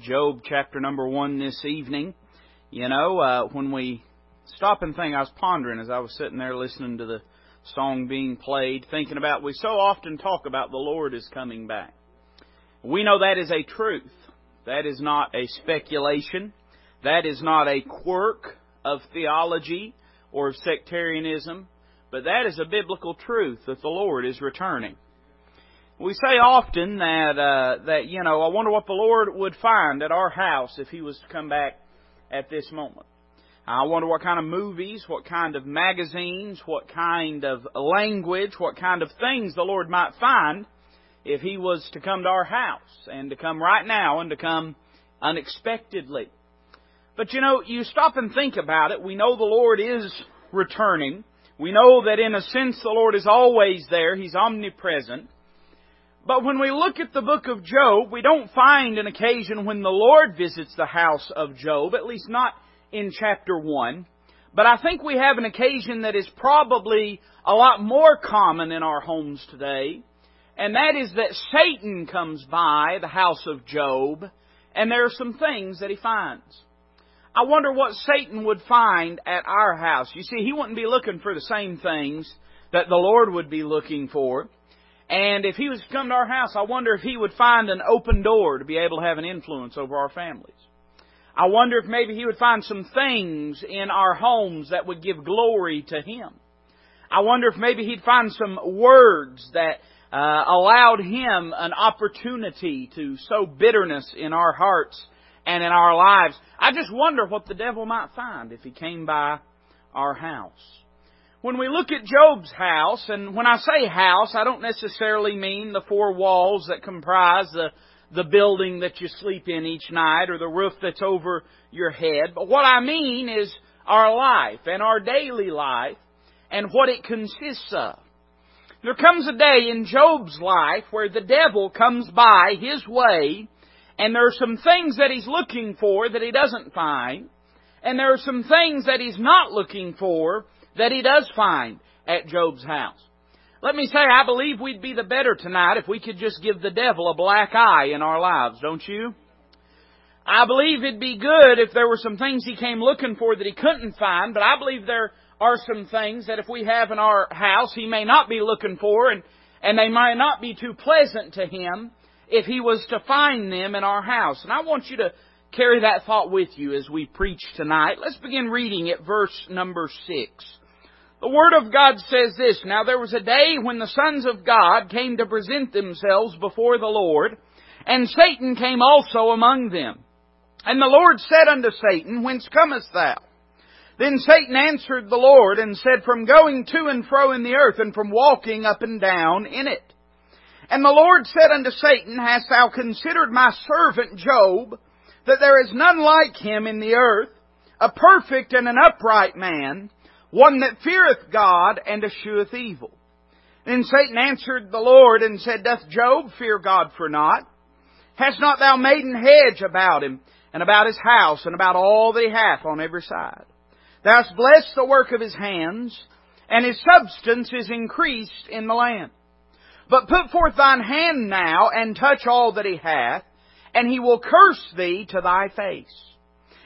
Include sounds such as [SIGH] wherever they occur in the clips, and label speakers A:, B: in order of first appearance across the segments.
A: Job chapter number one this evening. You know, uh, when we stop and think, I was pondering as I was sitting there listening to the song being played, thinking about we so often talk about the Lord is coming back. We know that is a truth. That is not a speculation. That is not a quirk of theology or of sectarianism, but that is a biblical truth that the Lord is returning. We say often that uh, that you know, I wonder what the Lord would find at our house if He was to come back at this moment. I wonder what kind of movies, what kind of magazines, what kind of language, what kind of things the Lord might find if He was to come to our house and to come right now and to come unexpectedly. But you know, you stop and think about it. We know the Lord is returning. We know that in a sense the Lord is always there. He's omnipresent. But when we look at the book of Job, we don't find an occasion when the Lord visits the house of Job, at least not in chapter 1. But I think we have an occasion that is probably a lot more common in our homes today, and that is that Satan comes by the house of Job, and there are some things that he finds. I wonder what Satan would find at our house. You see, he wouldn't be looking for the same things that the Lord would be looking for. And if he was to come to our house, I wonder if he would find an open door to be able to have an influence over our families. I wonder if maybe he would find some things in our homes that would give glory to him. I wonder if maybe he'd find some words that uh, allowed him an opportunity to sow bitterness in our hearts and in our lives. I just wonder what the devil might find if he came by our house. When we look at Job's house, and when I say house, I don't necessarily mean the four walls that comprise the, the building that you sleep in each night or the roof that's over your head, but what I mean is our life and our daily life and what it consists of. There comes a day in Job's life where the devil comes by his way and there are some things that he's looking for that he doesn't find, and there are some things that he's not looking for that he does find at Job's house. Let me say, I believe we'd be the better tonight if we could just give the devil a black eye in our lives, don't you? I believe it'd be good if there were some things he came looking for that he couldn't find, but I believe there are some things that if we have in our house he may not be looking for and, and they might not be too pleasant to him if he was to find them in our house. And I want you to carry that thought with you as we preach tonight. Let's begin reading at verse number six. The Word of God says this, Now there was a day when the sons of God came to present themselves before the Lord, and Satan came also among them. And the Lord said unto Satan, Whence comest thou? Then Satan answered the Lord and said, From going to and fro in the earth, and from walking up and down in it. And the Lord said unto Satan, Hast thou considered my servant Job, that there is none like him in the earth, a perfect and an upright man, one that feareth God and escheweth evil. Then Satan answered the Lord and said, Doth Job fear God for naught? Hast not thou made an hedge about him, and about his house, and about all that he hath on every side? Thou hast blessed the work of his hands, and his substance is increased in the land. But put forth thine hand now, and touch all that he hath, and he will curse thee to thy face.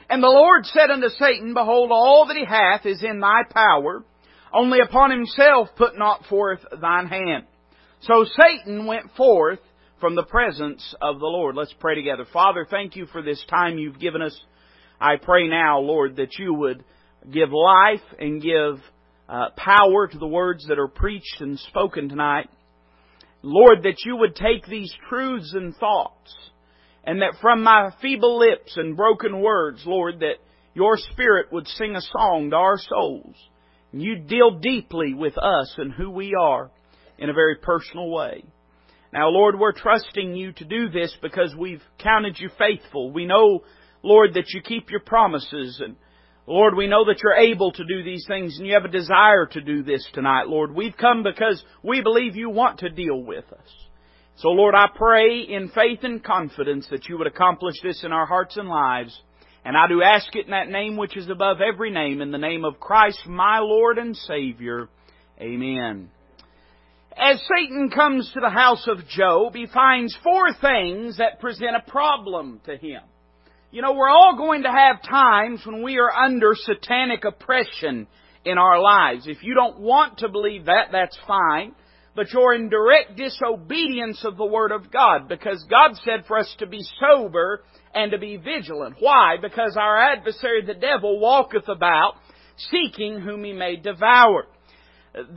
A: And the Lord said unto Satan, Behold, all that he hath is in thy power, only upon himself put not forth thine hand. So Satan went forth from the presence of the Lord. Let's pray together. Father, thank you for this time you've given us. I pray now, Lord, that you would give life and give uh, power to the words that are preached and spoken tonight. Lord, that you would take these truths and thoughts and that from my feeble lips and broken words, Lord, that your Spirit would sing a song to our souls. And you deal deeply with us and who we are in a very personal way. Now, Lord, we're trusting you to do this because we've counted you faithful. We know, Lord, that you keep your promises and Lord, we know that you're able to do these things and you have a desire to do this tonight, Lord. We've come because we believe you want to deal with us. So Lord, I pray in faith and confidence that you would accomplish this in our hearts and lives. And I do ask it in that name which is above every name, in the name of Christ, my Lord and Savior. Amen. As Satan comes to the house of Job, he finds four things that present a problem to him. You know, we're all going to have times when we are under satanic oppression in our lives. If you don't want to believe that, that's fine. But you're in direct disobedience of the Word of God because God said for us to be sober and to be vigilant. Why? Because our adversary, the devil, walketh about seeking whom he may devour.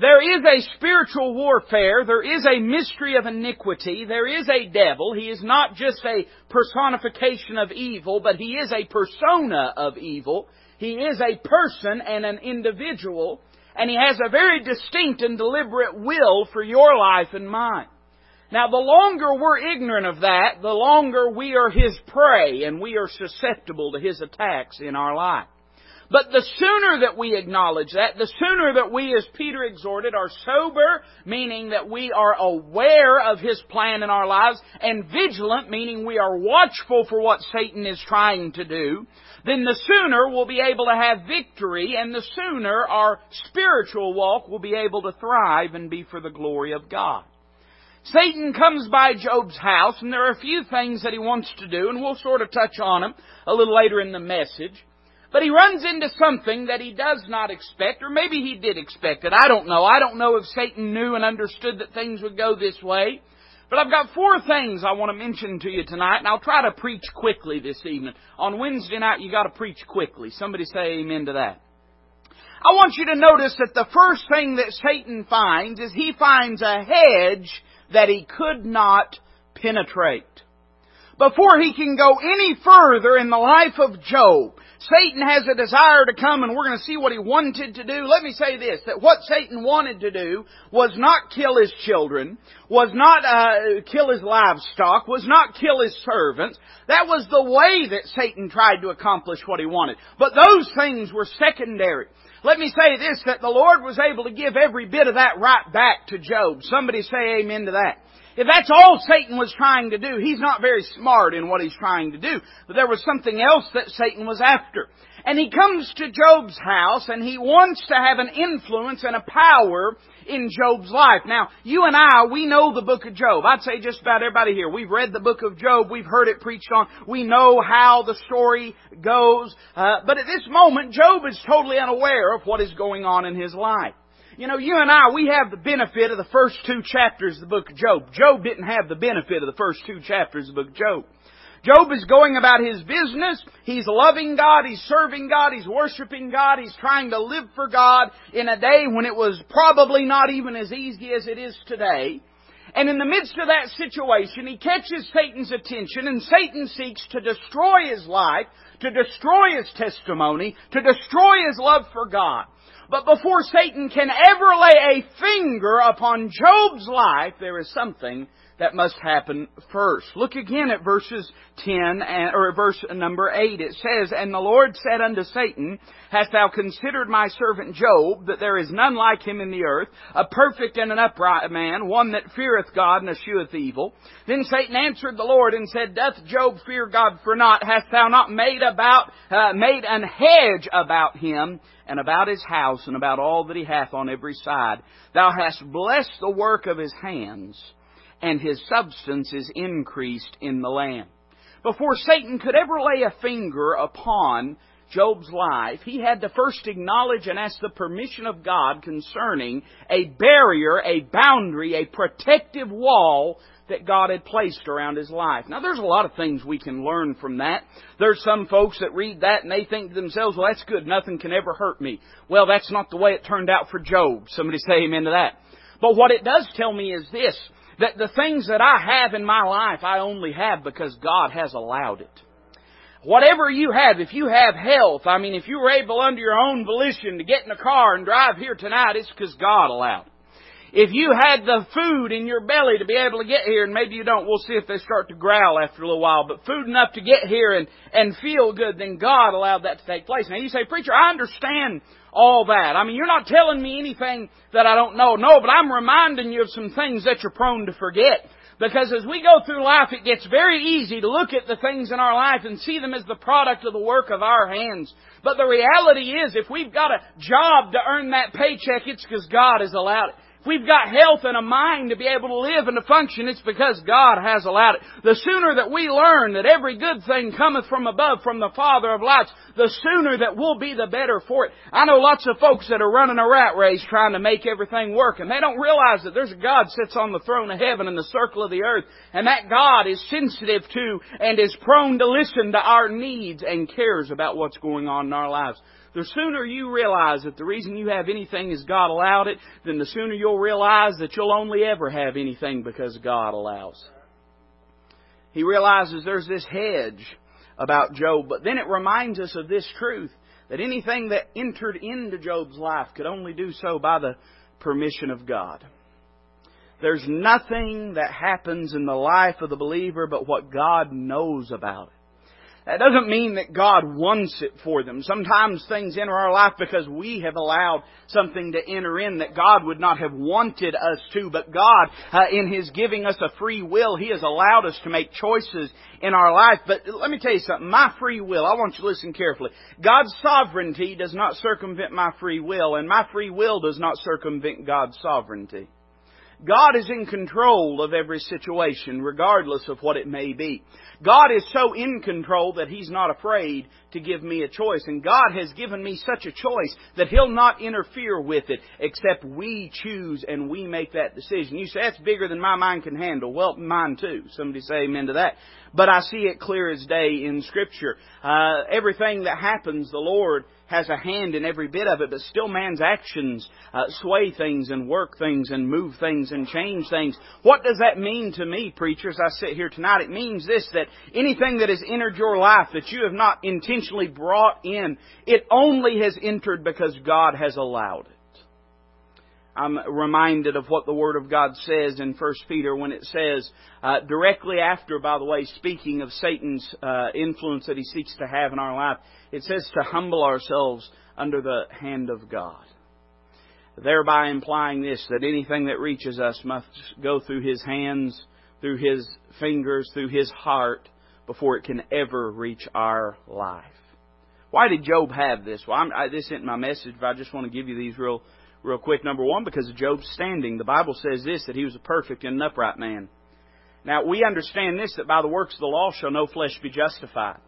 A: There is a spiritual warfare. There is a mystery of iniquity. There is a devil. He is not just a personification of evil, but he is a persona of evil. He is a person and an individual, and he has a very distinct and deliberate will for your life and mine. Now, the longer we're ignorant of that, the longer we are his prey and we are susceptible to his attacks in our life. But the sooner that we acknowledge that, the sooner that we, as Peter exhorted, are sober, meaning that we are aware of His plan in our lives, and vigilant, meaning we are watchful for what Satan is trying to do, then the sooner we'll be able to have victory, and the sooner our spiritual walk will be able to thrive and be for the glory of God. Satan comes by Job's house, and there are a few things that he wants to do, and we'll sort of touch on them a little later in the message. But he runs into something that he does not expect, or maybe he did expect it. I don't know. I don't know if Satan knew and understood that things would go this way. But I've got four things I want to mention to you tonight, and I'll try to preach quickly this evening. On Wednesday night, you got to preach quickly. Somebody say amen to that. I want you to notice that the first thing that Satan finds is he finds a hedge that he could not penetrate. Before he can go any further in the life of Job, Satan has a desire to come and we're going to see what he wanted to do. Let me say this, that what Satan wanted to do was not kill his children, was not uh, kill his livestock, was not kill his servants. That was the way that Satan tried to accomplish what he wanted. But those things were secondary. Let me say this, that the Lord was able to give every bit of that right back to Job. Somebody say amen to that. If that's all Satan was trying to do, he's not very smart in what he's trying to do. But there was something else that Satan was after. And he comes to Job's house and he wants to have an influence and a power in Job's life. Now, you and I, we know the book of Job. I'd say just about everybody here. We've read the book of Job. We've heard it preached on. We know how the story goes. Uh, but at this moment, Job is totally unaware of what is going on in his life. You know, you and I, we have the benefit of the first two chapters of the book of Job. Job didn't have the benefit of the first two chapters of the book of Job. Job is going about his business. He's loving God. He's serving God. He's worshiping God. He's trying to live for God in a day when it was probably not even as easy as it is today. And in the midst of that situation, he catches Satan's attention and Satan seeks to destroy his life, to destroy his testimony, to destroy his love for God. But before Satan can ever lay a finger upon Job's life, there is something that must happen first. Look again at verses 10 and, or verse number 8. It says, And the Lord said unto Satan, Hast thou considered my servant Job, that there is none like him in the earth, a perfect and an upright man, one that feareth God and escheweth evil? Then Satan answered the Lord and said, Doth Job fear God for naught? Hast thou not made about, uh, made an hedge about him, and about his house, and about all that he hath on every side? Thou hast blessed the work of his hands and his substance is increased in the land. Before Satan could ever lay a finger upon Job's life, he had to first acknowledge and ask the permission of God concerning a barrier, a boundary, a protective wall that God had placed around his life. Now there's a lot of things we can learn from that. There's some folks that read that and they think to themselves, well that's good, nothing can ever hurt me. Well that's not the way it turned out for Job. Somebody say amen to that. But what it does tell me is this, that the things that I have in my life, I only have because God has allowed it. Whatever you have, if you have health, I mean, if you were able under your own volition to get in a car and drive here tonight, it's because God allowed it. If you had the food in your belly to be able to get here, and maybe you don't, we'll see if they start to growl after a little while, but food enough to get here and, and feel good, then God allowed that to take place. Now you say, preacher, I understand all that. I mean, you're not telling me anything that I don't know. No, but I'm reminding you of some things that you're prone to forget. Because as we go through life, it gets very easy to look at the things in our life and see them as the product of the work of our hands. But the reality is, if we've got a job to earn that paycheck, it's because God has allowed it. If we've got health and a mind to be able to live and to function, it's because God has allowed it. The sooner that we learn that every good thing cometh from above, from the Father of lights, the sooner that we'll be the better for it. I know lots of folks that are running a rat race trying to make everything work, and they don't realize that there's a God sits on the throne of heaven in the circle of the earth, and that God is sensitive to and is prone to listen to our needs and cares about what's going on in our lives. The sooner you realize that the reason you have anything is God allowed it, then the sooner you'll realize that you'll only ever have anything because God allows. He realizes there's this hedge about Job, but then it reminds us of this truth that anything that entered into Job's life could only do so by the permission of God. There's nothing that happens in the life of the believer but what God knows about it. That doesn't mean that God wants it for them. Sometimes things enter our life because we have allowed something to enter in that God would not have wanted us to. But God, uh, in His giving us a free will, He has allowed us to make choices in our life. But let me tell you something. My free will, I want you to listen carefully. God's sovereignty does not circumvent my free will, and my free will does not circumvent God's sovereignty. God is in control of every situation, regardless of what it may be. God is so in control that He's not afraid to give me a choice. And God has given me such a choice that He'll not interfere with it except we choose and we make that decision. You say, that's bigger than my mind can handle. Well, mine too. Somebody say amen to that. But I see it clear as day in Scripture. Uh, everything that happens, the Lord has a hand in every bit of it, but still man's actions uh, sway things and work things and move things and change things. What does that mean to me, preachers? I sit here tonight. It means this, that anything that has entered your life that you have not intentionally brought in, it only has entered because God has allowed it. I'm reminded of what the Word of God says in 1 Peter when it says, uh, directly after, by the way, speaking of Satan's uh, influence that he seeks to have in our life, it says to humble ourselves under the hand of God. Thereby implying this, that anything that reaches us must go through His hands, through His fingers, through His heart, before it can ever reach our life. Why did Job have this? Well, I'm, I, this isn't my message, but I just want to give you these real real quick. Number one, because of Job's standing. The Bible says this, that he was a perfect and an upright man. Now, we understand this, that by the works of the law shall no flesh be justified.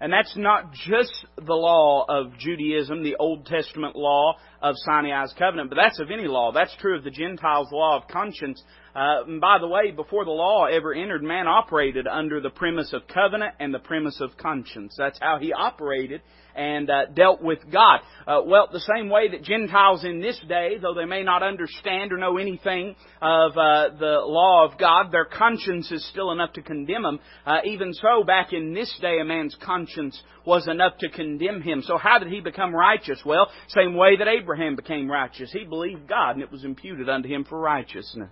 A: And that's not just the law of Judaism, the Old Testament law of Sinai's covenant, but that's of any law. That's true of the Gentiles' law of conscience. Uh, by the way, before the law ever entered, man operated under the premise of covenant and the premise of conscience. That's how he operated and uh, dealt with God. Uh, well, the same way that Gentiles in this day, though they may not understand or know anything of uh, the law of God, their conscience is still enough to condemn them. Uh, even so, back in this day, a man's conscience was enough to condemn him. So how did he become righteous? Well, same way that Abraham became righteous. He believed God, and it was imputed unto him for righteousness.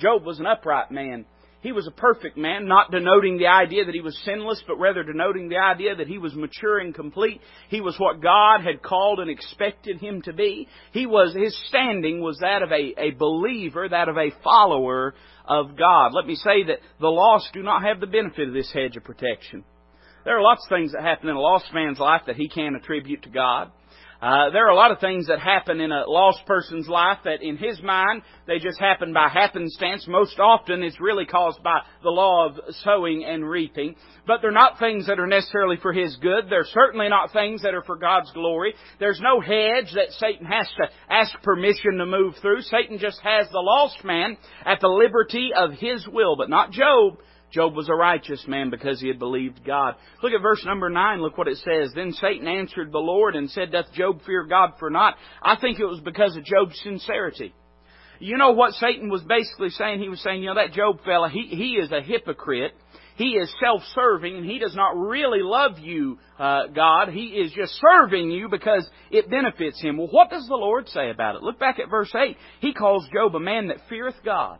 A: Job was an upright man. He was a perfect man, not denoting the idea that he was sinless, but rather denoting the idea that he was mature and complete. He was what God had called and expected him to be. He was, his standing was that of a, a believer, that of a follower of God. Let me say that the lost do not have the benefit of this hedge of protection. There are lots of things that happen in a lost man's life that he can't attribute to God. Uh, there are a lot of things that happen in a lost person's life that in his mind they just happen by happenstance. Most often it's really caused by the law of sowing and reaping. But they're not things that are necessarily for his good. They're certainly not things that are for God's glory. There's no hedge that Satan has to ask permission to move through. Satan just has the lost man at the liberty of his will, but not Job. Job was a righteous man because he had believed God. Look at verse number 9. Look what it says. Then Satan answered the Lord and said, Doth Job fear God for naught? I think it was because of Job's sincerity. You know what Satan was basically saying? He was saying, you know, that Job fella, he, he is a hypocrite. He is self-serving and he does not really love you, uh, God. He is just serving you because it benefits him. Well, what does the Lord say about it? Look back at verse 8. He calls Job a man that feareth God.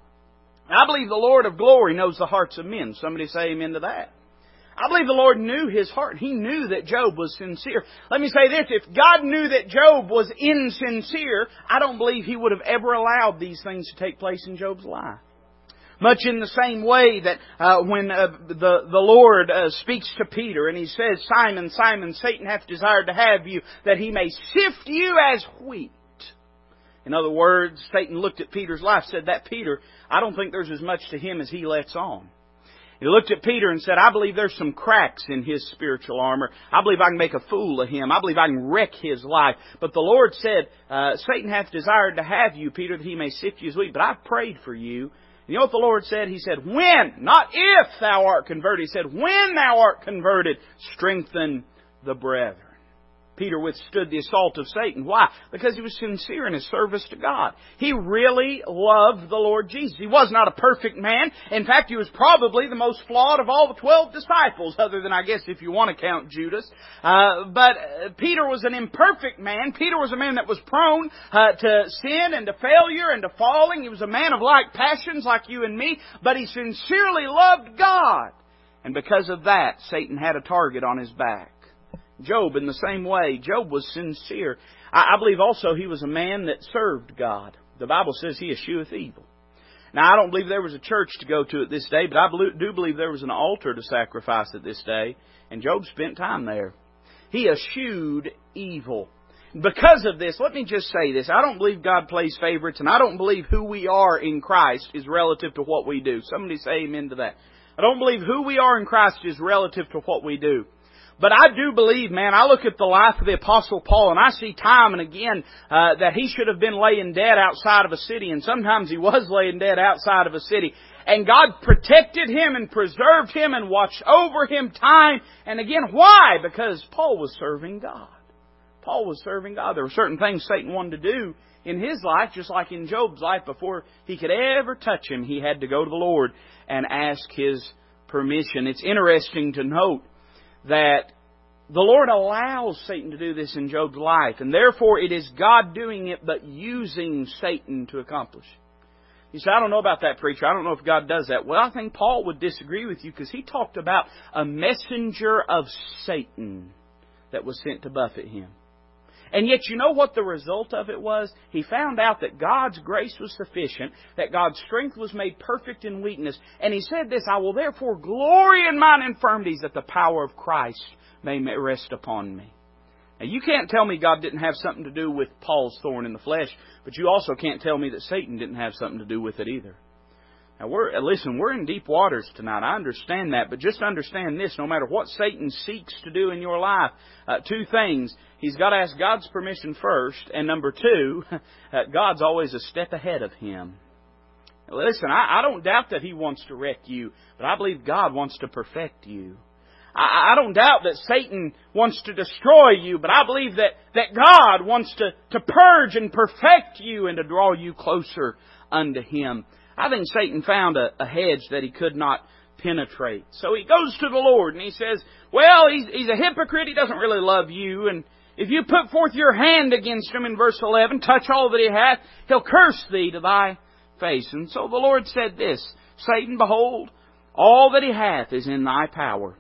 A: I believe the Lord of glory knows the hearts of men. Somebody say amen to that. I believe the Lord knew his heart. He knew that Job was sincere. Let me say this, if God knew that Job was insincere, I don't believe he would have ever allowed these things to take place in Job's life. Much in the same way that uh, when uh, the the Lord uh, speaks to Peter and he says, "Simon, Simon, Satan hath desired to have you, that he may sift you as wheat." In other words, Satan looked at Peter's life, said, That Peter, I don't think there's as much to him as he lets on. He looked at Peter and said, I believe there's some cracks in his spiritual armor. I believe I can make a fool of him. I believe I can wreck his life. But the Lord said, uh, Satan hath desired to have you, Peter, that he may sift you as wheat. But I've prayed for you. And you know what the Lord said? He said, when, not if thou art converted. He said, when thou art converted, strengthen the brethren. Peter withstood the assault of Satan. Why? Because he was sincere in his service to God. He really loved the Lord Jesus. He was not a perfect man. In fact, he was probably the most flawed of all the twelve disciples, other than I guess if you want to count Judas. Uh, but uh, Peter was an imperfect man. Peter was a man that was prone uh, to sin and to failure and to falling. He was a man of like passions like you and me, but he sincerely loved God. And because of that, Satan had a target on his back. Job in the same way. Job was sincere. I, I believe also he was a man that served God. The Bible says he escheweth evil. Now, I don't believe there was a church to go to at this day, but I do believe there was an altar to sacrifice at this day, and Job spent time there. He eschewed evil. Because of this, let me just say this. I don't believe God plays favorites, and I don't believe who we are in Christ is relative to what we do. Somebody say amen to that. I don't believe who we are in Christ is relative to what we do. But I do believe, man, I look at the life of the Apostle Paul and I see time and again uh, that he should have been laying dead outside of a city, and sometimes he was laying dead outside of a city. And God protected him and preserved him and watched over him time and again. Why? Because Paul was serving God. Paul was serving God. There were certain things Satan wanted to do in his life, just like in Job's life, before he could ever touch him, he had to go to the Lord and ask his permission. It's interesting to note that the Lord allows Satan to do this in Job's life, and therefore it is God doing it but using Satan to accomplish. You say, I don't know about that preacher. I don't know if God does that. Well, I think Paul would disagree with you because he talked about a messenger of Satan that was sent to buffet him. And yet, you know what the result of it was? He found out that God's grace was sufficient, that God's strength was made perfect in weakness. And he said this, I will therefore glory in mine infirmities that the power of Christ may rest upon me. Now, you can't tell me God didn't have something to do with Paul's thorn in the flesh, but you also can't tell me that Satan didn't have something to do with it either. Now, we're, uh, listen, we're in deep waters tonight. I understand that, but just understand this no matter what Satan seeks to do in your life, uh, two things. He's got to ask God's permission first, and number two, [LAUGHS] uh, God's always a step ahead of him. Listen, I, I don't doubt that He wants to wreck you, but I believe God wants to perfect you. I, I don't doubt that Satan wants to destroy you, but I believe that, that God wants to, to purge and perfect you and to draw you closer unto Him. I think Satan found a, a hedge that he could not penetrate. So he goes to the Lord and he says, well, he's, he's a hypocrite. He doesn't really love you. And if you put forth your hand against him in verse 11, touch all that he hath, he'll curse thee to thy face. And so the Lord said this, Satan, behold, all that he hath is in thy power.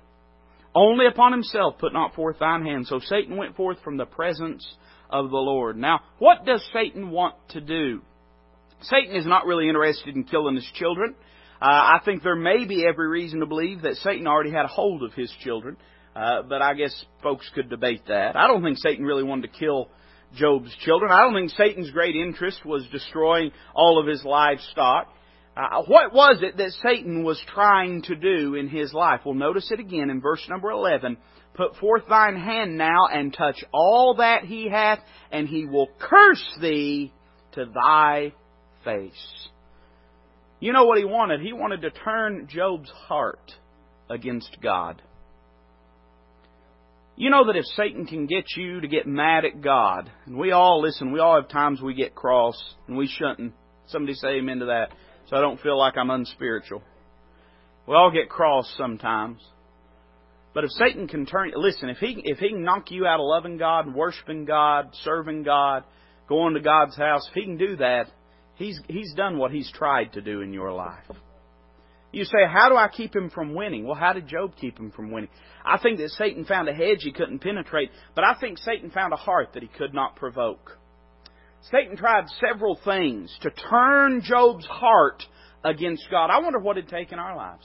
A: Only upon himself put not forth thine hand. So Satan went forth from the presence of the Lord. Now, what does Satan want to do? Satan is not really interested in killing his children. Uh, I think there may be every reason to believe that Satan already had a hold of his children, uh, but I guess folks could debate that. I don't think Satan really wanted to kill Job's children. I don't think Satan's great interest was destroying all of his livestock. Uh, what was it that Satan was trying to do in his life? Well, notice it again in verse number 11. Put forth thine hand now and touch all that he hath, and he will curse thee to thy face. You know what he wanted? He wanted to turn Job's heart against God. You know that if Satan can get you to get mad at God, and we all, listen, we all have times we get cross, and we shouldn't. Somebody say amen to that so I don't feel like I'm unspiritual. We all get cross sometimes. But if Satan can turn, listen, if he if he can knock you out of loving God, worshiping God, serving God, going to God's house, if he can do that, he's he's done what he's tried to do in your life. You say, how do I keep him from winning? Well, how did Job keep him from winning? I think that Satan found a hedge he couldn't penetrate, but I think Satan found a heart that he could not provoke. Satan tried several things to turn Job's heart against God. I wonder what it'd take in our lives.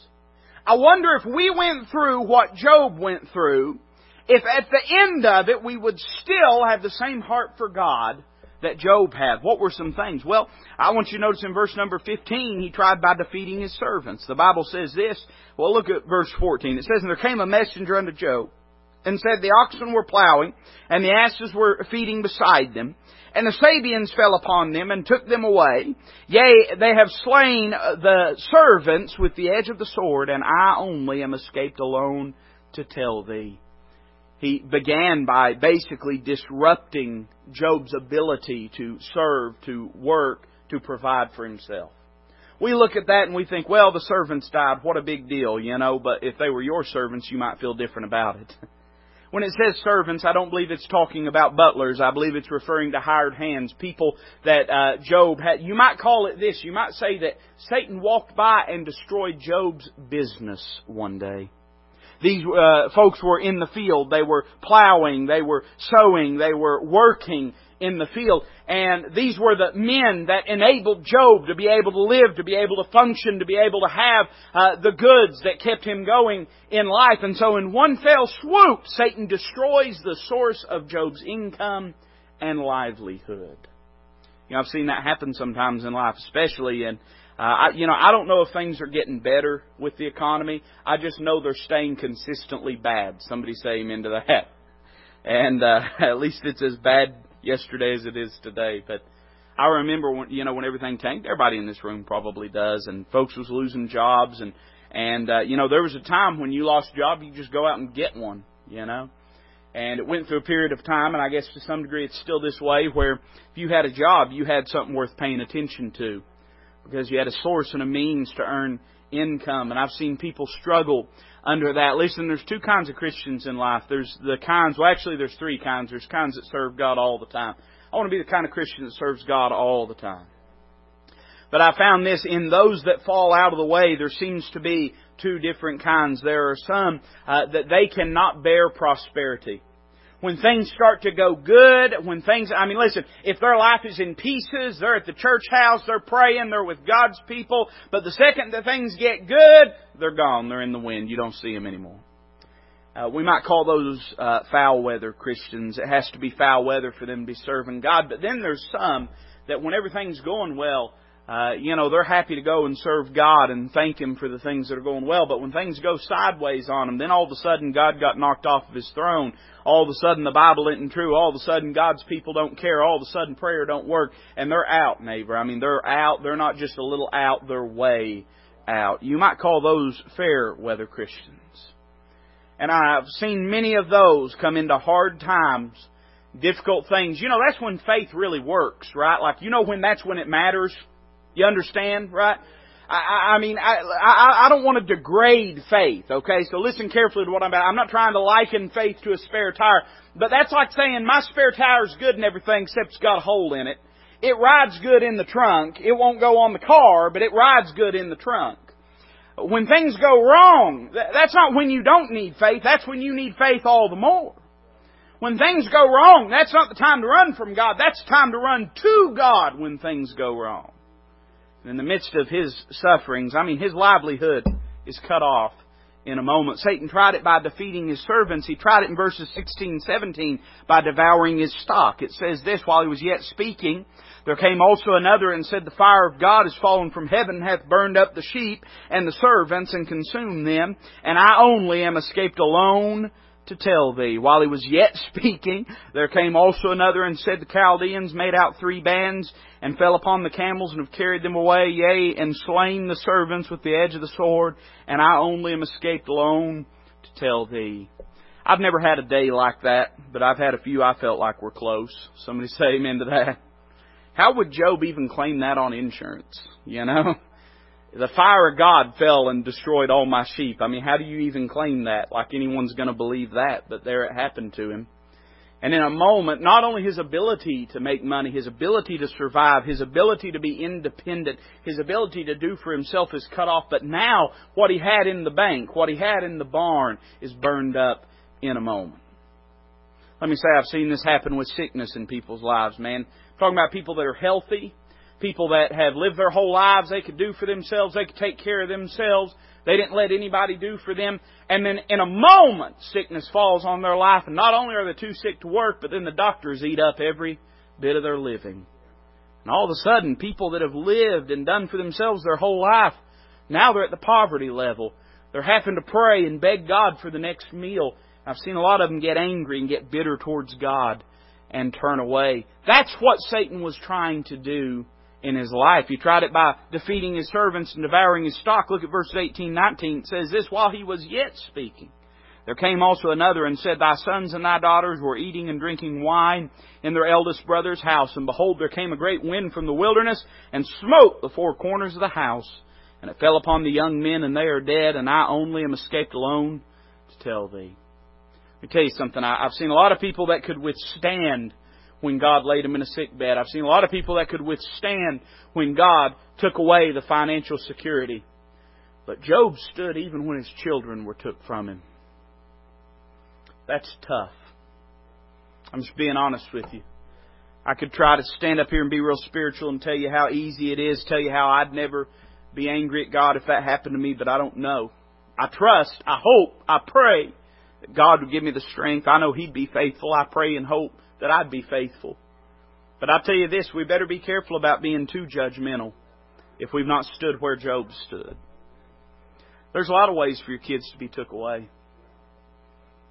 A: I wonder if we went through what Job went through, if at the end of it we would still have the same heart for God that Job had? What were some things? Well, I want you to notice in verse number 15, he tried by defeating his servants. The Bible says this. Well, look at verse 14. It says, And there came a messenger unto Job, and said, The oxen were plowing, and the asses were feeding beside them. And the Sabeans fell upon them and took them away. Yea, they have slain uh, the servants with the edge of the sword, and I only am escaped alone to tell thee. He began by basically disrupting Job's ability to serve, to work, to provide for himself. We look at that and we think, well, the servants died. What a big deal, you know, but if they were your servants, you might feel different about it. [LAUGHS] When it says servants, I don't believe it's talking about butlers. I believe it's referring to hired hands, people that uh, Job had. You might call it this. You might say that Satan walked by and destroyed Job's business one day. These uh, folks were in the field. They were plowing. They were sowing. They were working in the field. And these were the men that enabled Job to be able to live, to be able to function, to be able to have uh, the goods that kept him going in life. And so in one fell swoop, Satan destroys the source of Job's income and livelihood. You know, I've seen that happen sometimes in life, especially in uh, I, you know, I don't know if things are getting better with the economy. I just know they're staying consistently bad. Somebody say amen to that. [LAUGHS] And uh, [LAUGHS] at least it's as bad yesterday as it is today. But I remember when you know when everything tanked. Everybody in this room probably does, and folks was losing jobs, and and uh, you know there was a time when you lost a job, you just go out and get one, you know. And it went through a period of time, and I guess to some degree it's still this way, where if you had a job, you had something worth paying attention to, because you had a source and a means to earn income. And I've seen people struggle under that. Listen, there's two kinds of Christians in life. There's the kinds, well, actually, there's three kinds. There's kinds that serve God all the time. I want to be the kind of Christian that serves God all the time. But I found this in those that fall out of the way, there seems to be two different kinds. There are some uh, that they cannot bear prosperity when things start to go good, when things, I mean, listen, if their life is in pieces, they're at the church house, they're praying, they're with God's people, but the second that things get good, they're gone, they're in the wind, you don't see them anymore. Uh, we might call those uh, foul weather Christians. It has to be foul weather for them to be serving God. But then there's some that when everything's going well, uh, you know, they're happy to go and serve God and thank Him for the things that are going well. But when things go sideways on them, then all of a sudden God got knocked off of His throne. All of a sudden the Bible isn't true. All of a sudden God's people don't care. All of a sudden prayer don't work. And they're out, neighbor. I mean, they're out. They're not just a little out. They're way out. You might call those fair weather Christians. And I've seen many of those come into hard times, difficult things. You know, that's when faith really works, right? Like, you know when that's when it matters? You understand, right? I, I mean, I, I, I don't want to degrade faith, okay? So listen carefully to what I'm about. I'm not trying to liken faith to a spare tire, but that's like saying my spare tire's good and everything except it's got a hole in it. It rides good in the trunk. It won't go on the car, but it rides good in the trunk. When things go wrong, that's not when you don't need faith. That's when you need faith all the more. When things go wrong, that's not the time to run from God. That's the time to run to God when things go wrong in the midst of his sufferings, I mean, his livelihood is cut off in a moment. Satan tried it by defeating his servants. He tried it in verses 16 and 17 by devouring his stock. It says this, while he was yet speaking, there came also another and said, The fire of God is fallen from heaven, hath burned up the sheep and the servants and consumed them, and I only am escaped alone to tell thee. While he was yet [LAUGHS] speaking, there came also another and said, The Chaldeans made out three bands and fell upon the camels and have carried them away, yea, and slain the servants with the edge of the sword, and I only am escaped alone to tell thee. I've never had a day like that, but I've had a few I felt like were close. Somebody [LAUGHS] say amen to that. How would Job even claim that on insurance? You know? [LAUGHS] the fire of God fell and destroyed all my sheep. I mean, how do you even claim that? Like anyone's going to believe that, but there it happened to him. And in a moment, not only his ability to make money, his ability to survive, his ability to be independent, his ability to do for himself is cut off, but now what he had in the bank, what he had in the barn is burned up in a moment. Let me say I've seen this happen with sickness in people's lives, man. I'm talking about people that are healthy, people that have lived their whole lives, they could do for themselves, they could take care of themselves. They didn't let anybody do for them. And then in a moment, sickness falls on their life. And not only are they too sick to work, but then the doctors eat up every bit of their living. And all of a sudden, people that have lived and done for themselves their whole life, now they're at the poverty level. They're having to pray and beg God for the next meal. I've seen a lot of them get angry and get bitter towards God and turn away. That's what Satan was trying to do in his life. He tried it by defeating his servants and devouring his stock. Look at verses 18 19. It says this, while he was yet speaking. There came also another and said, Thy sons and thy daughters were eating and drinking wine in their eldest brother's house. And behold, there came a great wind from the wilderness and smote the four corners of the house. And it fell upon the young men, and they are dead, and I only am escaped alone to tell thee. Let me tell you something. I've seen a lot of people that could withstand when God laid them in a sick bed. I've seen a lot of people that could withstand when God took away the financial security. But Job stood even when his children were took from him. That's tough. I'm just being honest with you. I could try to stand up here and be real spiritual and tell you how easy it is, tell you how I'd never be angry at God if that happened to me, but I don't know. I trust, I hope, I pray that God would give me the strength. I know He'd be faithful. I pray and hope that I'd be faithful. But I tell you this, we better be careful about being too judgmental if we've not stood where Job stood. There's a lot of ways for your kids to be took away.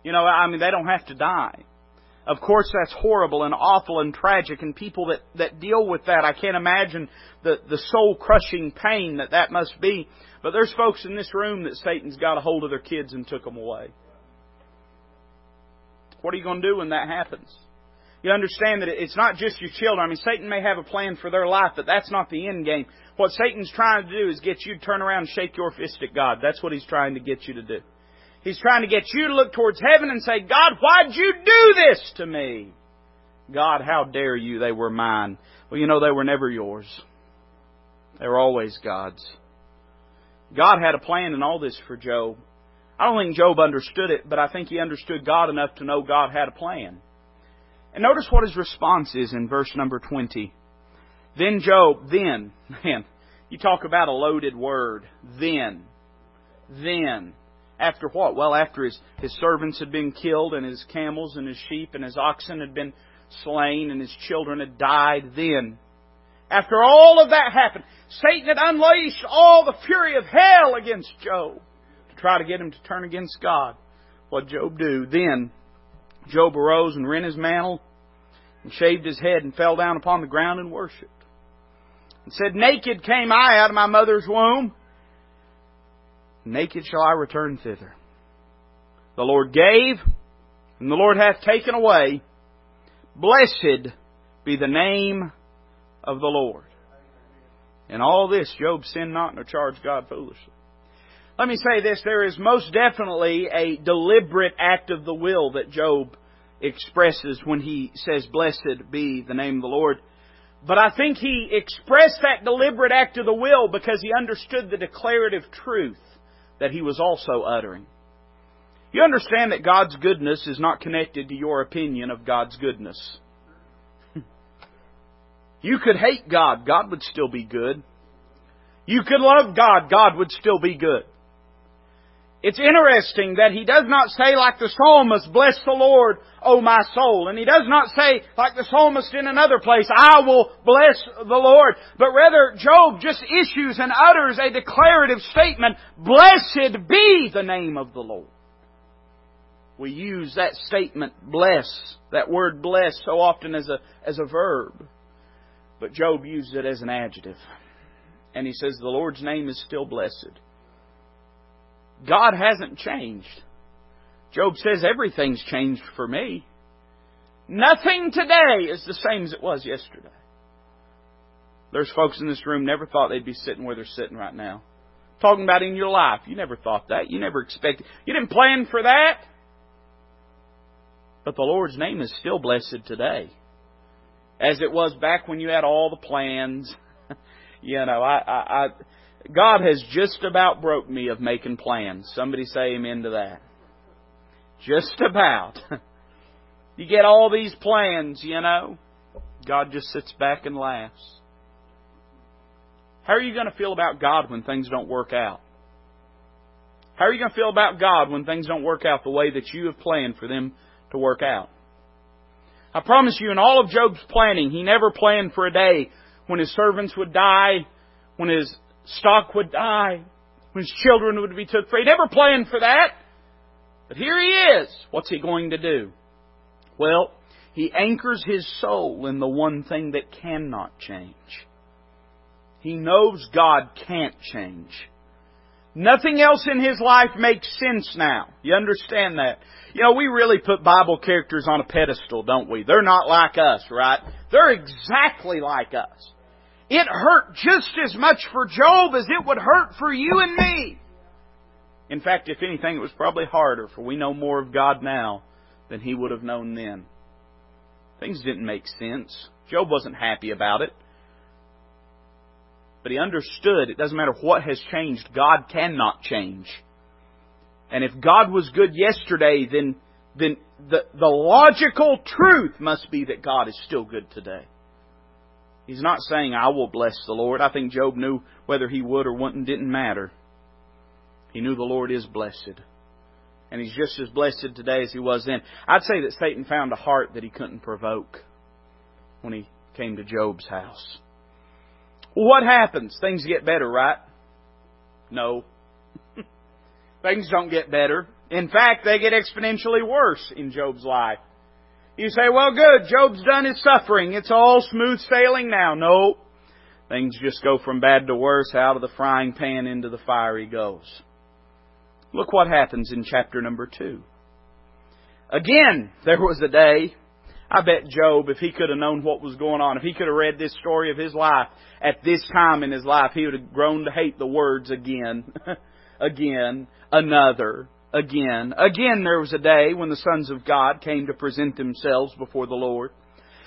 A: You know, I mean, they don't have to die. Of course, that's horrible and awful and tragic, and people that, that deal with that, I can't imagine the, the soul crushing pain that that must be. But there's folks in this room that Satan's got a hold of their kids and took them away. What are you going to do when that happens? You understand that it's not just your children. I mean, Satan may have a plan for their life, but that's not the end game. What Satan's trying to do is get you to turn around and shake your fist at God. That's what he's trying to get you to do. He's trying to get you to look towards heaven and say, God, why'd you do this to me? God, how dare you? They were mine. Well, you know, they were never yours. They were always God's. God had a plan in all this for Job. I don't think Job understood it, but I think he understood God enough to know God had a plan. And notice what his response is in verse number 20. Then Job, then, [LAUGHS] man, you talk about a loaded word. Then. Then. After what? Well, after his, his servants had been killed and his camels and his sheep and his oxen had been slain and his children had died, then, after all of that happened, Satan had unleashed all the fury of hell against Job to try to get him to turn against God. What Job do? Then Job arose and rent his mantle and shaved his head and fell down upon the ground and worshipped. And said, Naked came I out of my mother's womb naked shall I return thither. The Lord gave, and the Lord hath taken away. Blessed be the name of the Lord. In all this, Job sinned not nor charged God foolishly. Let me say this, there is most definitely a deliberate act of the will that Job expresses when he says, Blessed be the name of the Lord. But I think he expressed that deliberate act of the will because he understood the declarative truth that he was also uttering. You understand that God's goodness is not connected to your opinion of God's goodness. [LAUGHS] You could hate God, God would still be good. You could love God, God would still be good. It's interesting that he does not say like the psalmist, bless the Lord, O my soul. And he does not say like the psalmist in another place, I will bless the Lord. But rather, Job just issues and utters a declarative statement, blessed be the name of the Lord. We use that statement, bless, that word bless so often as a, as a verb. But Job uses it as an adjective. And he says the Lord's name is still blessed. God hasn't changed. Job says everything's changed for me. Nothing today is the same as it was yesterday. There's folks in this room never thought they'd be sitting where they're sitting right now. Talking about in your life. You never thought that. You never expected. You didn't plan for that. But the Lord's name is still blessed today. As it was back when you had all the plans. [LAUGHS] you know, I, I, I God has just about broke me of making plans. Somebody say amen to that. Just about. [LAUGHS] you get all these plans, you know. God just sits back and laughs. How are you going to feel about God when things don't work out? How are you going to feel about God when things don't work out the way that you have planned for them to work out? I promise you, in all of Job's planning, he never planned for a day when his servants would die, when his stock would die, when his children would be took free. He never planned for that. But here he is. What's he going to do? Well, he anchors his soul in the one thing that cannot change. He knows God can't change. Nothing else in his life makes sense now. You understand that? You know, we really put Bible characters on a pedestal, don't we? They're not like us, right? They're exactly like us. It hurt just as much for Job as it would hurt for you and me. In fact, if anything, it was probably harder, for we know more of God now than he would have known then. Things didn't make sense. Job wasn't happy about it. But he understood it doesn't matter what has changed, God cannot change. And if God was good yesterday, then, then the, the logical truth must be that God is still good today. He's not saying, I will bless the Lord. I think Job knew whether he would or wouldn't didn't matter. He knew the Lord is blessed. And he's just as blessed today as he was then. I'd say that Satan found a heart that he couldn't provoke when he came to Job's house. Well, what happens? Things get better, right? No. [LAUGHS] Things don't get better. In fact, they get exponentially worse in Job's life. You say, well, good, Job's done his suffering. It's all smooth sailing now. No. Things just go from bad to worse. Out of the frying pan into the fire he goes. Look what happens in chapter number two. Again, there was a day. I bet Job, if he could have known what was going on, if he could have read this story of his life at this time in his life, he would have grown to hate the words again, [LAUGHS] again, another, again. Again, there was a day when the sons of God came to present themselves before the Lord.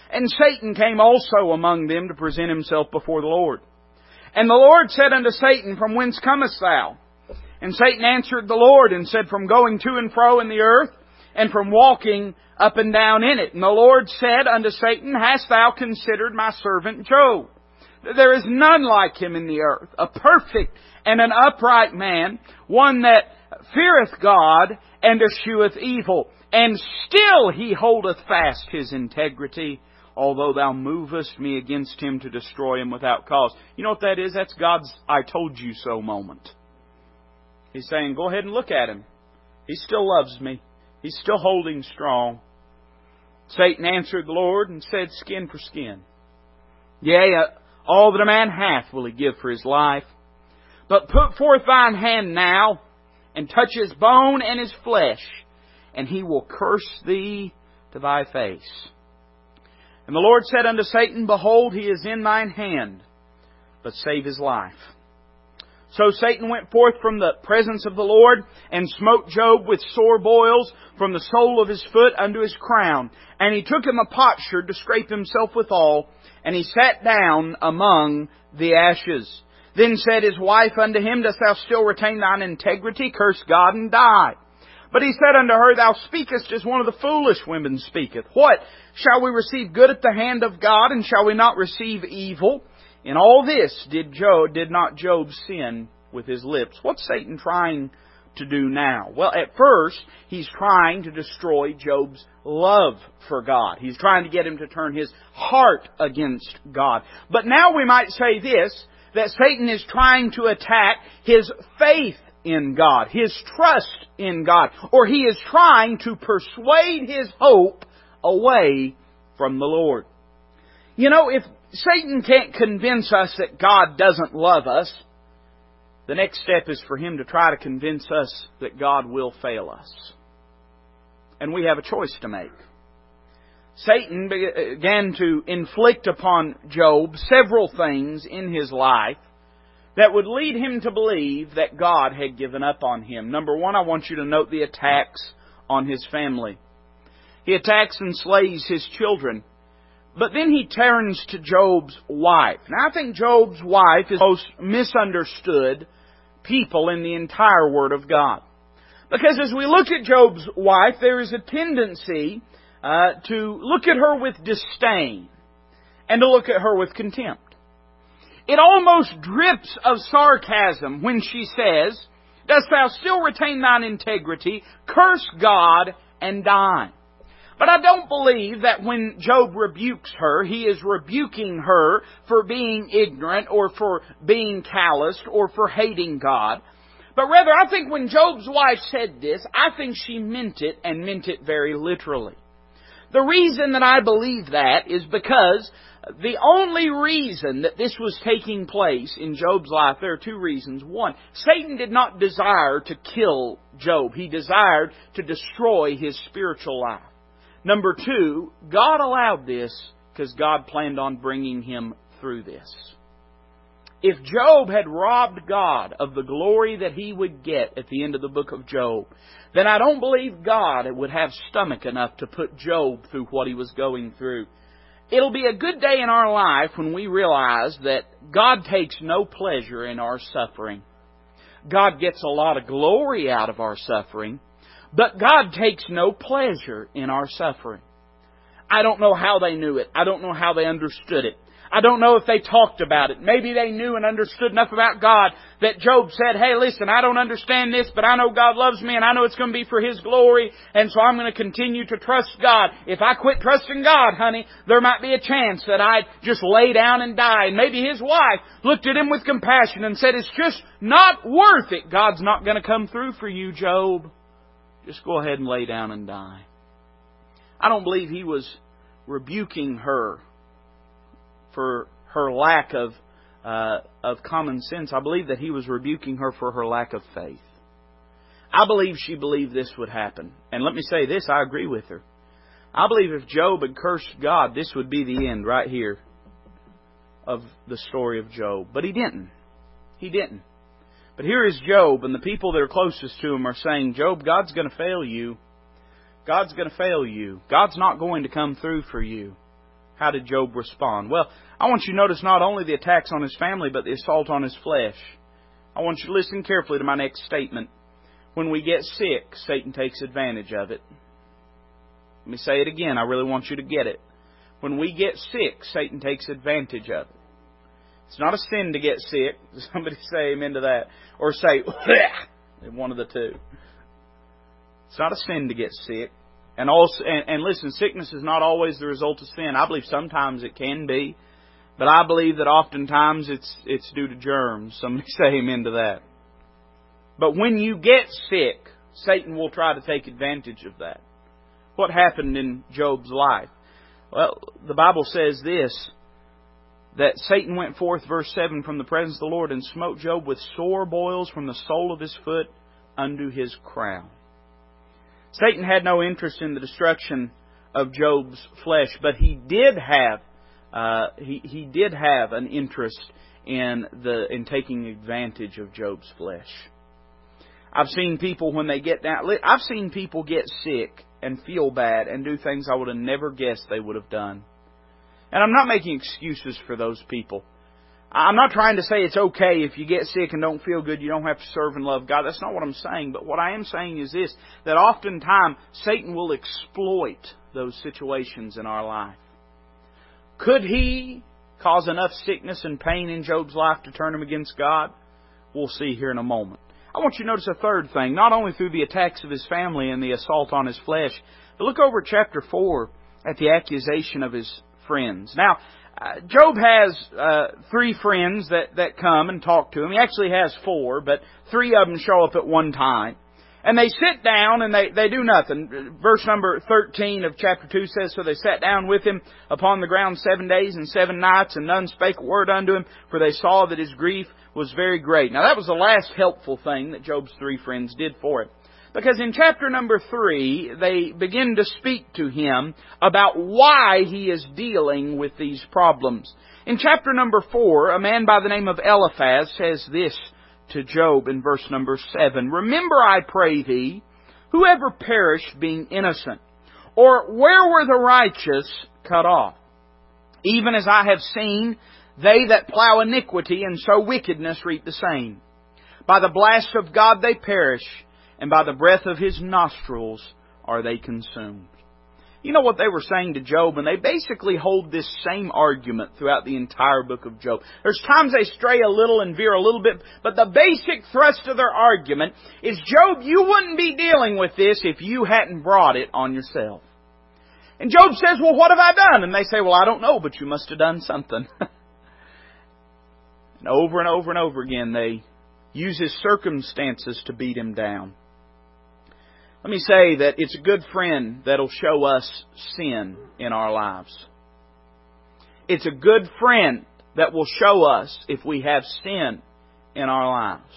A: And Satan came also among them to present himself before the Lord. And the Lord said unto Satan, From whence comest thou? And Satan answered the Lord and said, From going to and fro in the earth, and from walking up and down in it. And the Lord said unto Satan, Hast thou considered my servant Job? There is none like him in the earth, a perfect and an upright man, one that feareth God and escheweth evil, and still he holdeth fast his integrity, although thou movest me against him to destroy him without cause. You know what that is? That's God's I told you so moment. He's saying, go ahead and look at him. He still loves me. He's still holding strong. Satan answered the Lord and said, Skin for skin. Yea, uh, all that a man hath will he give for his life. But put forth thine hand now, and touch his bone and his flesh, and he will curse thee to thy face. And the Lord said unto Satan, Behold, he is in thine hand, but save his life. So Satan went forth from the presence of the Lord and smote Job with sore boils from the sole of his foot unto his crown. And he took him a potsherd to scrape himself withal, and he sat down among the ashes. Then said his wife unto him, Dost thou still retain thine integrity? Curse God and die. But he said unto her, Thou speakest as one of the foolish women speaketh. What? Shall we receive good at the hand of God, and shall we not receive evil? In all this did Job, did not Job sin with his lips. What's Satan trying to do now? Well, at first, he's trying to destroy Job's love for God. He's trying to get him to turn his heart against God. But now we might say this, that Satan is trying to attack his faith in God, his trust in God, or he is trying to persuade his hope away from the Lord. You know, if Satan can't convince us that God doesn't love us, the next step is for him to try to convince us that God will fail us. And we have a choice to make. Satan began to inflict upon Job several things in his life that would lead him to believe that God had given up on him. Number one, I want you to note the attacks on his family. He attacks and slays his children. But then he turns to Job's wife. Now I think Job's wife is the most misunderstood people in the entire Word of God. Because as we look at Job's wife, there is a tendency uh, to look at her with disdain and to look at her with contempt. It almost drips of sarcasm when she says, Dost thou still retain thine integrity? Curse God and die. But I don't believe that when Job rebukes her, he is rebuking her for being ignorant or for being calloused or for hating God. But rather, I think when Job's wife said this, I think she meant it and meant it very literally. The reason that I believe that is because the only reason that this was taking place in Job's life, there are two reasons. One, Satan did not desire to kill Job. He desired to destroy his spiritual life. Number two, God allowed this because God planned on bringing him through this. If Job had robbed God of the glory that he would get at the end of the book of Job, then I don't believe God would have stomach enough to put Job through what he was going through. It'll be a good day in our life when we realize that God takes no pleasure in our suffering. God gets a lot of glory out of our suffering, but God takes no pleasure in our suffering. I don't know how they knew it. I don't know how they understood it. I don't know if they talked about it. Maybe they knew and understood enough about God that Job said, hey listen, I don't understand this, but I know God loves me and I know it's going to be for His glory, and so I'm going to continue to trust God. If I quit trusting God, honey, there might be a chance that I'd just lay down and die. And maybe his wife looked at him with compassion and said, it's just not worth it. God's not going to come through for you, Job. Just go ahead and lay down and die. I don't believe he was rebuking her for her lack of uh, of common sense. I believe that he was rebuking her for her lack of faith. I believe she believed this would happen. And let me say this, I agree with her. I believe if Job had cursed God, this would be the end right here of the story of Job. But he didn't. He didn't. But here is Job, and the people that are closest to him are saying, Job, God's going to fail you. God's going to fail you. God's not going to come through for you. How did Job respond? Well, I want you to notice not only the attacks on his family, but the assault on his flesh. I want you to listen carefully to my next statement. When we get sick, Satan takes advantage of it. Let me say it again. I really want you to get it. When we get sick, Satan takes advantage of it. It's not a sin to get sick. [LAUGHS] Somebody say amen to that. Or say, [LAUGHS] one of the two. It's not a sin to get sick. And also, and, and listen, sickness is not always the result of sin. I believe sometimes it can be, but I believe that oftentimes it's it's due to germs. Somebody [LAUGHS] say amen to that. But when you get sick, Satan will try to take advantage of that. What happened in Job's life? Well, the Bible says this that Satan went forth, verse 7, from the presence of the Lord and smote Job with sore boils from the sole of his foot unto his crown. Satan had no interest in the destruction of Job's flesh, but he did have uh, he he did have an interest in the in taking advantage of Job's flesh. I've seen people when they get down. I've seen people get sick and feel bad and do things I would have never guessed they would have done. And I'm not making excuses for those people. I'm not trying to say it's okay if you get sick and don't feel good, you don't have to serve and love God. That's not what I'm saying. But what I am saying is this, that oftentimes Satan will exploit those situations in our life. Could he cause enough sickness and pain in Job's life to turn him against God? We'll see here in a moment. I want you to notice a third thing, not only through the attacks of his family and the assault on his flesh, but look over chapter 4 at the accusation of his friends. Now, uh, Job has uh, three friends that, that come and talk to him. He actually has four, but three of them show up at one time. And they sit down and they, they do nothing. Verse number 13 of chapter 2 says, So they sat down with him upon the ground seven days and seven nights, and none spake a word unto him, for they saw that his grief was very great. Now that was the last helpful thing that Job's three friends did for him. Because in chapter number three, they begin to speak to him about why he is dealing with these problems. In chapter number four, a man by the name of Eliphaz says this to Job in verse number seven. Remember, I pray thee, whoever perished being innocent, or where were the righteous cut off? Even as I have seen, they that plow iniquity and sow wickedness reap the same. By the blast of God they perish, and by the breath of his nostrils are they consumed. You know what they were saying to Job, and they basically hold this same argument throughout the entire book of Job. There's times they stray a little and veer a little bit, but the basic thrust of their argument is Job, you wouldn't be dealing with this if you hadn't brought it on yourself. And Job says, well, what have I done? And they say, well, I don't know, but you must have done something. [LAUGHS] and over and over and over again, they use his circumstances to beat him down. Let me say that it's a good friend that'll show us sin in our lives. It's a good friend that will show us if we have sin in our lives.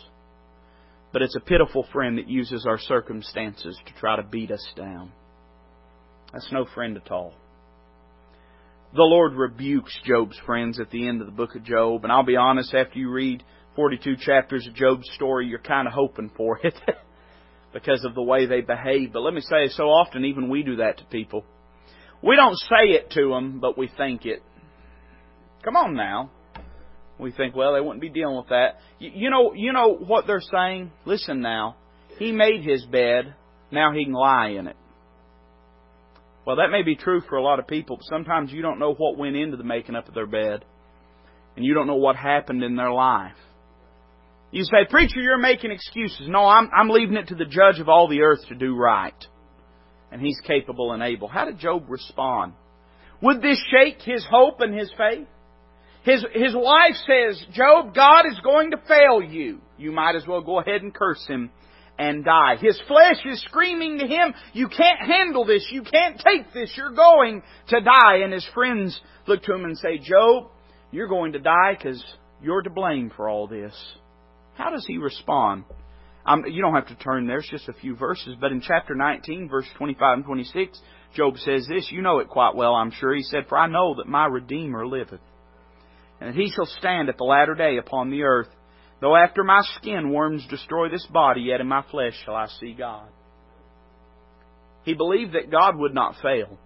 A: But it's a pitiful friend that uses our circumstances to try to beat us down. That's no friend at all. The Lord rebukes Job's friends at the end of the book of Job, and I'll be honest, after you read 42 chapters of Job's story, you're kind of hoping for it [LAUGHS] because of the way they behave. But let me say, so often even we do that to people. We don't say it to them, but we think it. Come on now. We think, well, they wouldn't be dealing with that. You, you know, you know what they're saying. Listen now. He made his bed. Now he can lie in it. Well, that may be true for a lot of people, but sometimes you don't know what went into the making up of their bed, and you don't know what happened in their life. You say, preacher, you're making excuses. No, I'm, I'm leaving it to the judge of all the earth to do right. And he's capable and able. How did Job respond? Would this shake his hope and his faith? His, his wife says, Job, God is going to fail you. You might as well go ahead and curse him and die. His flesh is screaming to him, you can't handle this, you can't take this, you're going to die. And his friends look to him and say, Job, you're going to die because you're to blame for all this. How does he respond? Um, you don't have to turn there, it's just a few verses. But in chapter 19, verse 25 and 26, Job says this. You know it quite well, I'm sure. He said, For I know that my Redeemer liveth, and that he shall stand at the latter day upon the earth. Though after my skin worms destroy this body, yet in my flesh shall I see God. He believed that God would not fail.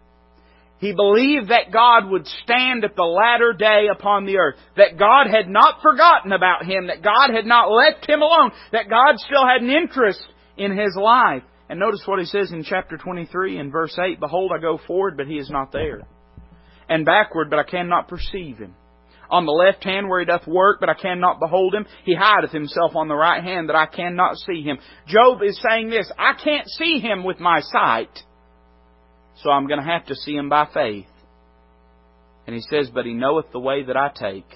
A: He believed that God would stand at the latter day upon the earth, that God had not forgotten about him, that God had not left him alone, that God still had an interest in his life. And notice what he says in chapter 23 in verse 8, Behold, I go forward, but he is not there. And backward, but I cannot perceive him. On the left hand where he doth work, but I cannot behold him. He hideth himself on the right hand that I cannot see him. Job is saying this, I can't see him with my sight. So I'm going to have to see him by faith. And he says, But he knoweth the way that I take.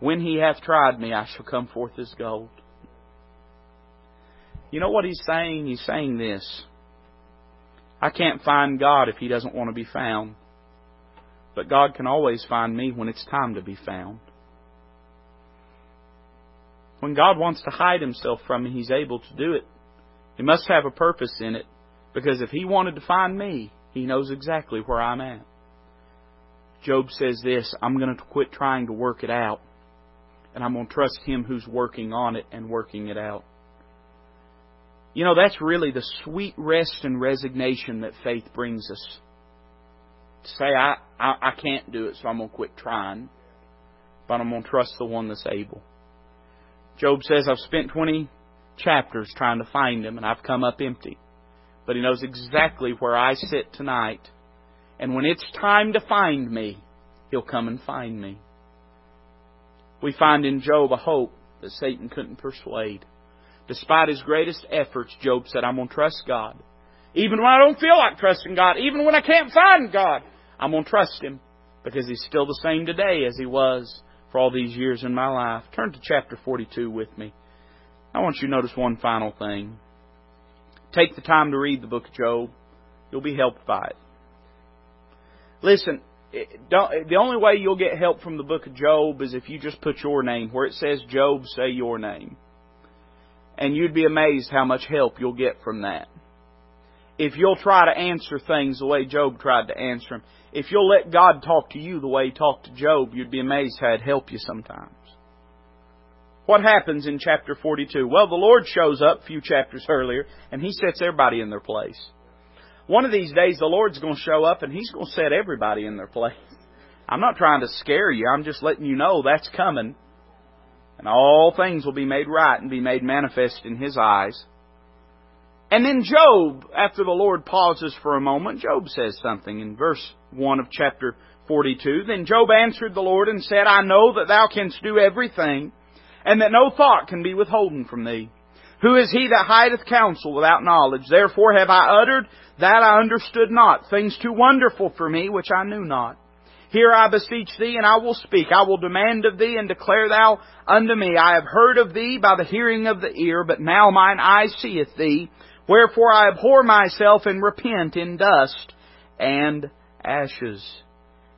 A: When he hath tried me, I shall come forth as gold. You know what he's saying? He's saying this. I can't find God if he doesn't want to be found. But God can always find me when it's time to be found. When God wants to hide himself from me, he's able to do it. He must have a purpose in it. Because if he wanted to find me, he knows exactly where I'm at. Job says this I'm going to quit trying to work it out, and I'm going to trust him who's working on it and working it out. You know, that's really the sweet rest and resignation that faith brings us. To say, I, I, I can't do it, so I'm going to quit trying, but I'm going to trust the one that's able. Job says, I've spent 20 chapters trying to find him, and I've come up empty but He knows exactly where I sit tonight. And when it's time to find me, He'll come and find me. We find in Job a hope that Satan couldn't persuade. Despite his greatest efforts, Job said, I'm going to trust God. Even when I don't feel like trusting God, even when I can't find God, I'm going to trust Him because He's still the same today as He was for all these years in my life. Turn to chapter 42 with me. I want you to notice one final thing. Take the time to read the book of Job. You'll be helped by it. Listen, the only way you'll get help from the book of Job is if you just put your name. Where it says Job, say your name. And you'd be amazed how much help you'll get from that. If you'll try to answer things the way Job tried to answer them, if you'll let God talk to you the way He talked to Job, you'd be amazed how it'd help you sometimes. What happens in chapter 42? Well, the Lord shows up a few chapters earlier, and He sets everybody in their place. One of these days, the Lord's going to show up, and He's going to set everybody in their place. I'm not trying to scare you. I'm just letting you know that's coming. And all things will be made right and be made manifest in His eyes. And then Job, after the Lord pauses for a moment, Job says something in verse 1 of chapter 42. Then Job answered the Lord and said, I know that thou canst do everything and that no thought can be withholden from thee. Who is he that hideth counsel without knowledge? Therefore have I uttered that I understood not, things too wonderful for me which I knew not. Here I beseech thee, and I will speak. I will demand of thee, and declare thou unto me. I have heard of thee by the hearing of the ear, but now mine eye seeth thee. Wherefore I abhor myself and repent in dust and ashes.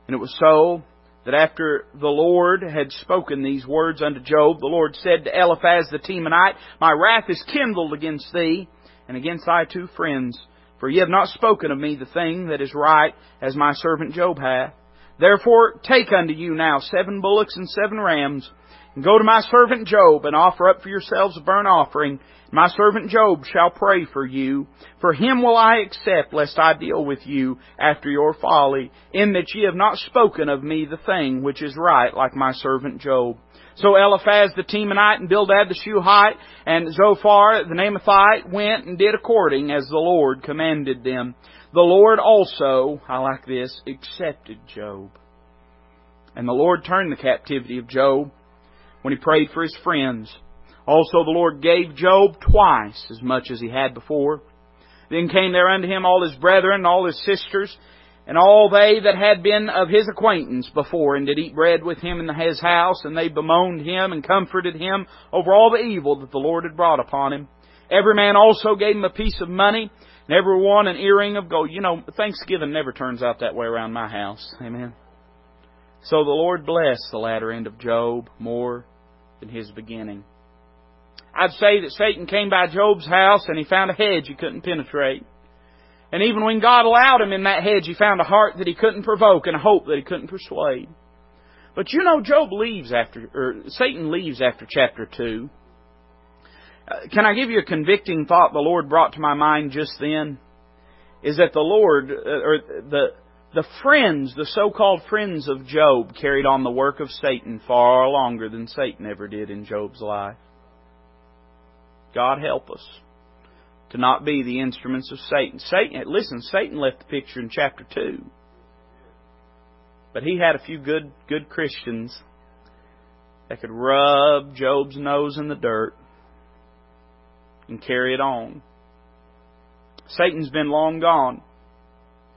A: And it was so that after the Lord had spoken these words unto Job, the Lord said to Eliphaz the Temanite, My wrath is kindled against thee, and against thy two friends, for ye have not spoken of me the thing that is right, as my servant Job hath. Therefore take unto you now seven bullocks and seven rams, and go to my servant Job, and offer up for yourselves a burnt offering, my servant Job shall pray for you. For him will I accept, lest I deal with you after your folly, in that ye have not spoken of me the thing which is right, like my servant Job. So Eliphaz the Temanite and Bildad the Shuhite and Zophar the Naamathite went and did according as the Lord commanded them. The Lord also, I like this, accepted Job. And the Lord turned the captivity of Job when he prayed for his friends. Also the Lord gave Job twice as much as he had before. Then came there unto him all his brethren all his sisters, and all they that had been of his acquaintance before, and did eat bread with him in his house, and they bemoaned him and comforted him over all the evil that the Lord had brought upon him. Every man also gave him a piece of money, and every one an earring of gold. You know, Thanksgiving never turns out that way around my house. Amen. So the Lord blessed the latter end of Job more than his beginning. I'd say that Satan came by Job's house and he found a hedge he couldn't penetrate. And even when God allowed him in that hedge, he found a heart that he couldn't provoke and a hope that he couldn't persuade. But you know, Job leaves after, or Satan leaves after chapter 2. Uh, can I give you a convicting thought the Lord brought to my mind just then? Is that the Lord, uh, or the, the friends, the so-called friends of Job carried on the work of Satan far longer than Satan ever did in Job's life. God help us to not be the instruments of Satan. Satan, listen, Satan left the picture in chapter 2. But he had a few good, good Christians that could rub Job's nose in the dirt and carry it on. Satan's been long gone.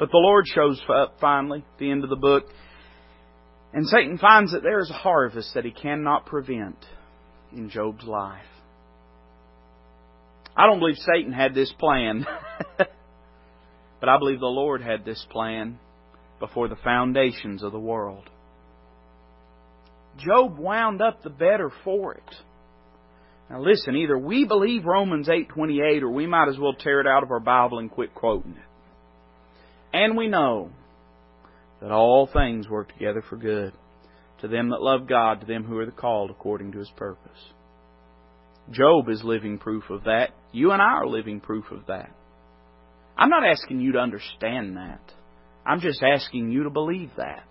A: But the Lord shows up finally at the end of the book. And Satan finds that there is a harvest that he cannot prevent in Job's life. I don't believe Satan had this plan. [LAUGHS] but I believe the Lord had this plan before the foundations of the world. Job wound up the better for it. Now listen, either we believe Romans 8:28 or we might as well tear it out of our Bible and quit quoting it. And we know that all things work together for good to them that love God, to them who are the called according to his purpose. Job is living proof of that. You and I are living proof of that. I'm not asking you to understand that. I'm just asking you to believe that.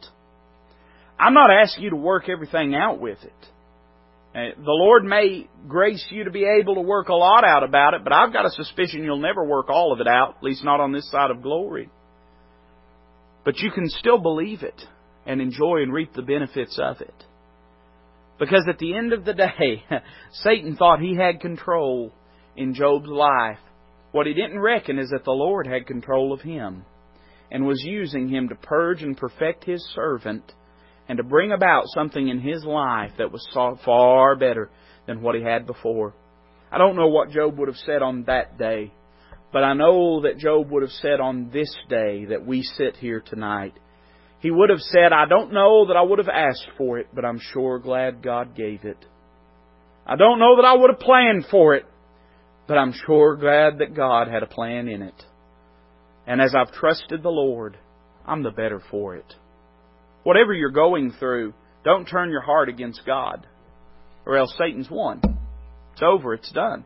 A: I'm not asking you to work everything out with it. Uh, the Lord may grace you to be able to work a lot out about it, but I've got a suspicion you'll never work all of it out, at least not on this side of glory. But you can still believe it and enjoy and reap the benefits of it. Because at the end of the day, [LAUGHS] Satan thought he had control in Job's life. What he didn't reckon is that the Lord had control of him and was using him to purge and perfect his servant and to bring about something in his life that was far better than what he had before. I don't know what Job would have said on that day, but I know that Job would have said on this day that we sit here tonight he would have said, I don't know that I would have asked for it, but I'm sure glad God gave it. I don't know that I would have planned for it, but I'm sure glad that God had a plan in it. And as I've trusted the Lord, I'm the better for it. Whatever you're going through, don't turn your heart against God, or else Satan's won. It's over, it's done.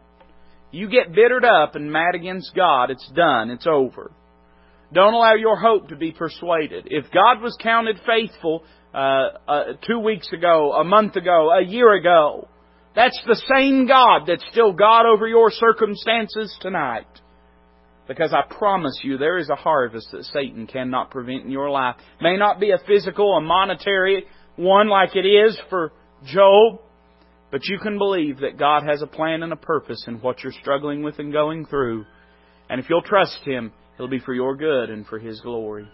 A: You get bittered up and mad against God, it's done, it's over. Don't allow your hope to be persuaded. If God was counted faithful uh, uh, two weeks ago, a month ago, a year ago, that's the same God that's still God over your circumstances tonight. Because I promise you, there is a harvest that Satan cannot prevent in your life. May not be a physical, a monetary one like it is for Job, But you can believe that God has a plan and a purpose in what you're struggling with and going through. And if you'll trust Him, it'll be for your good and for His glory.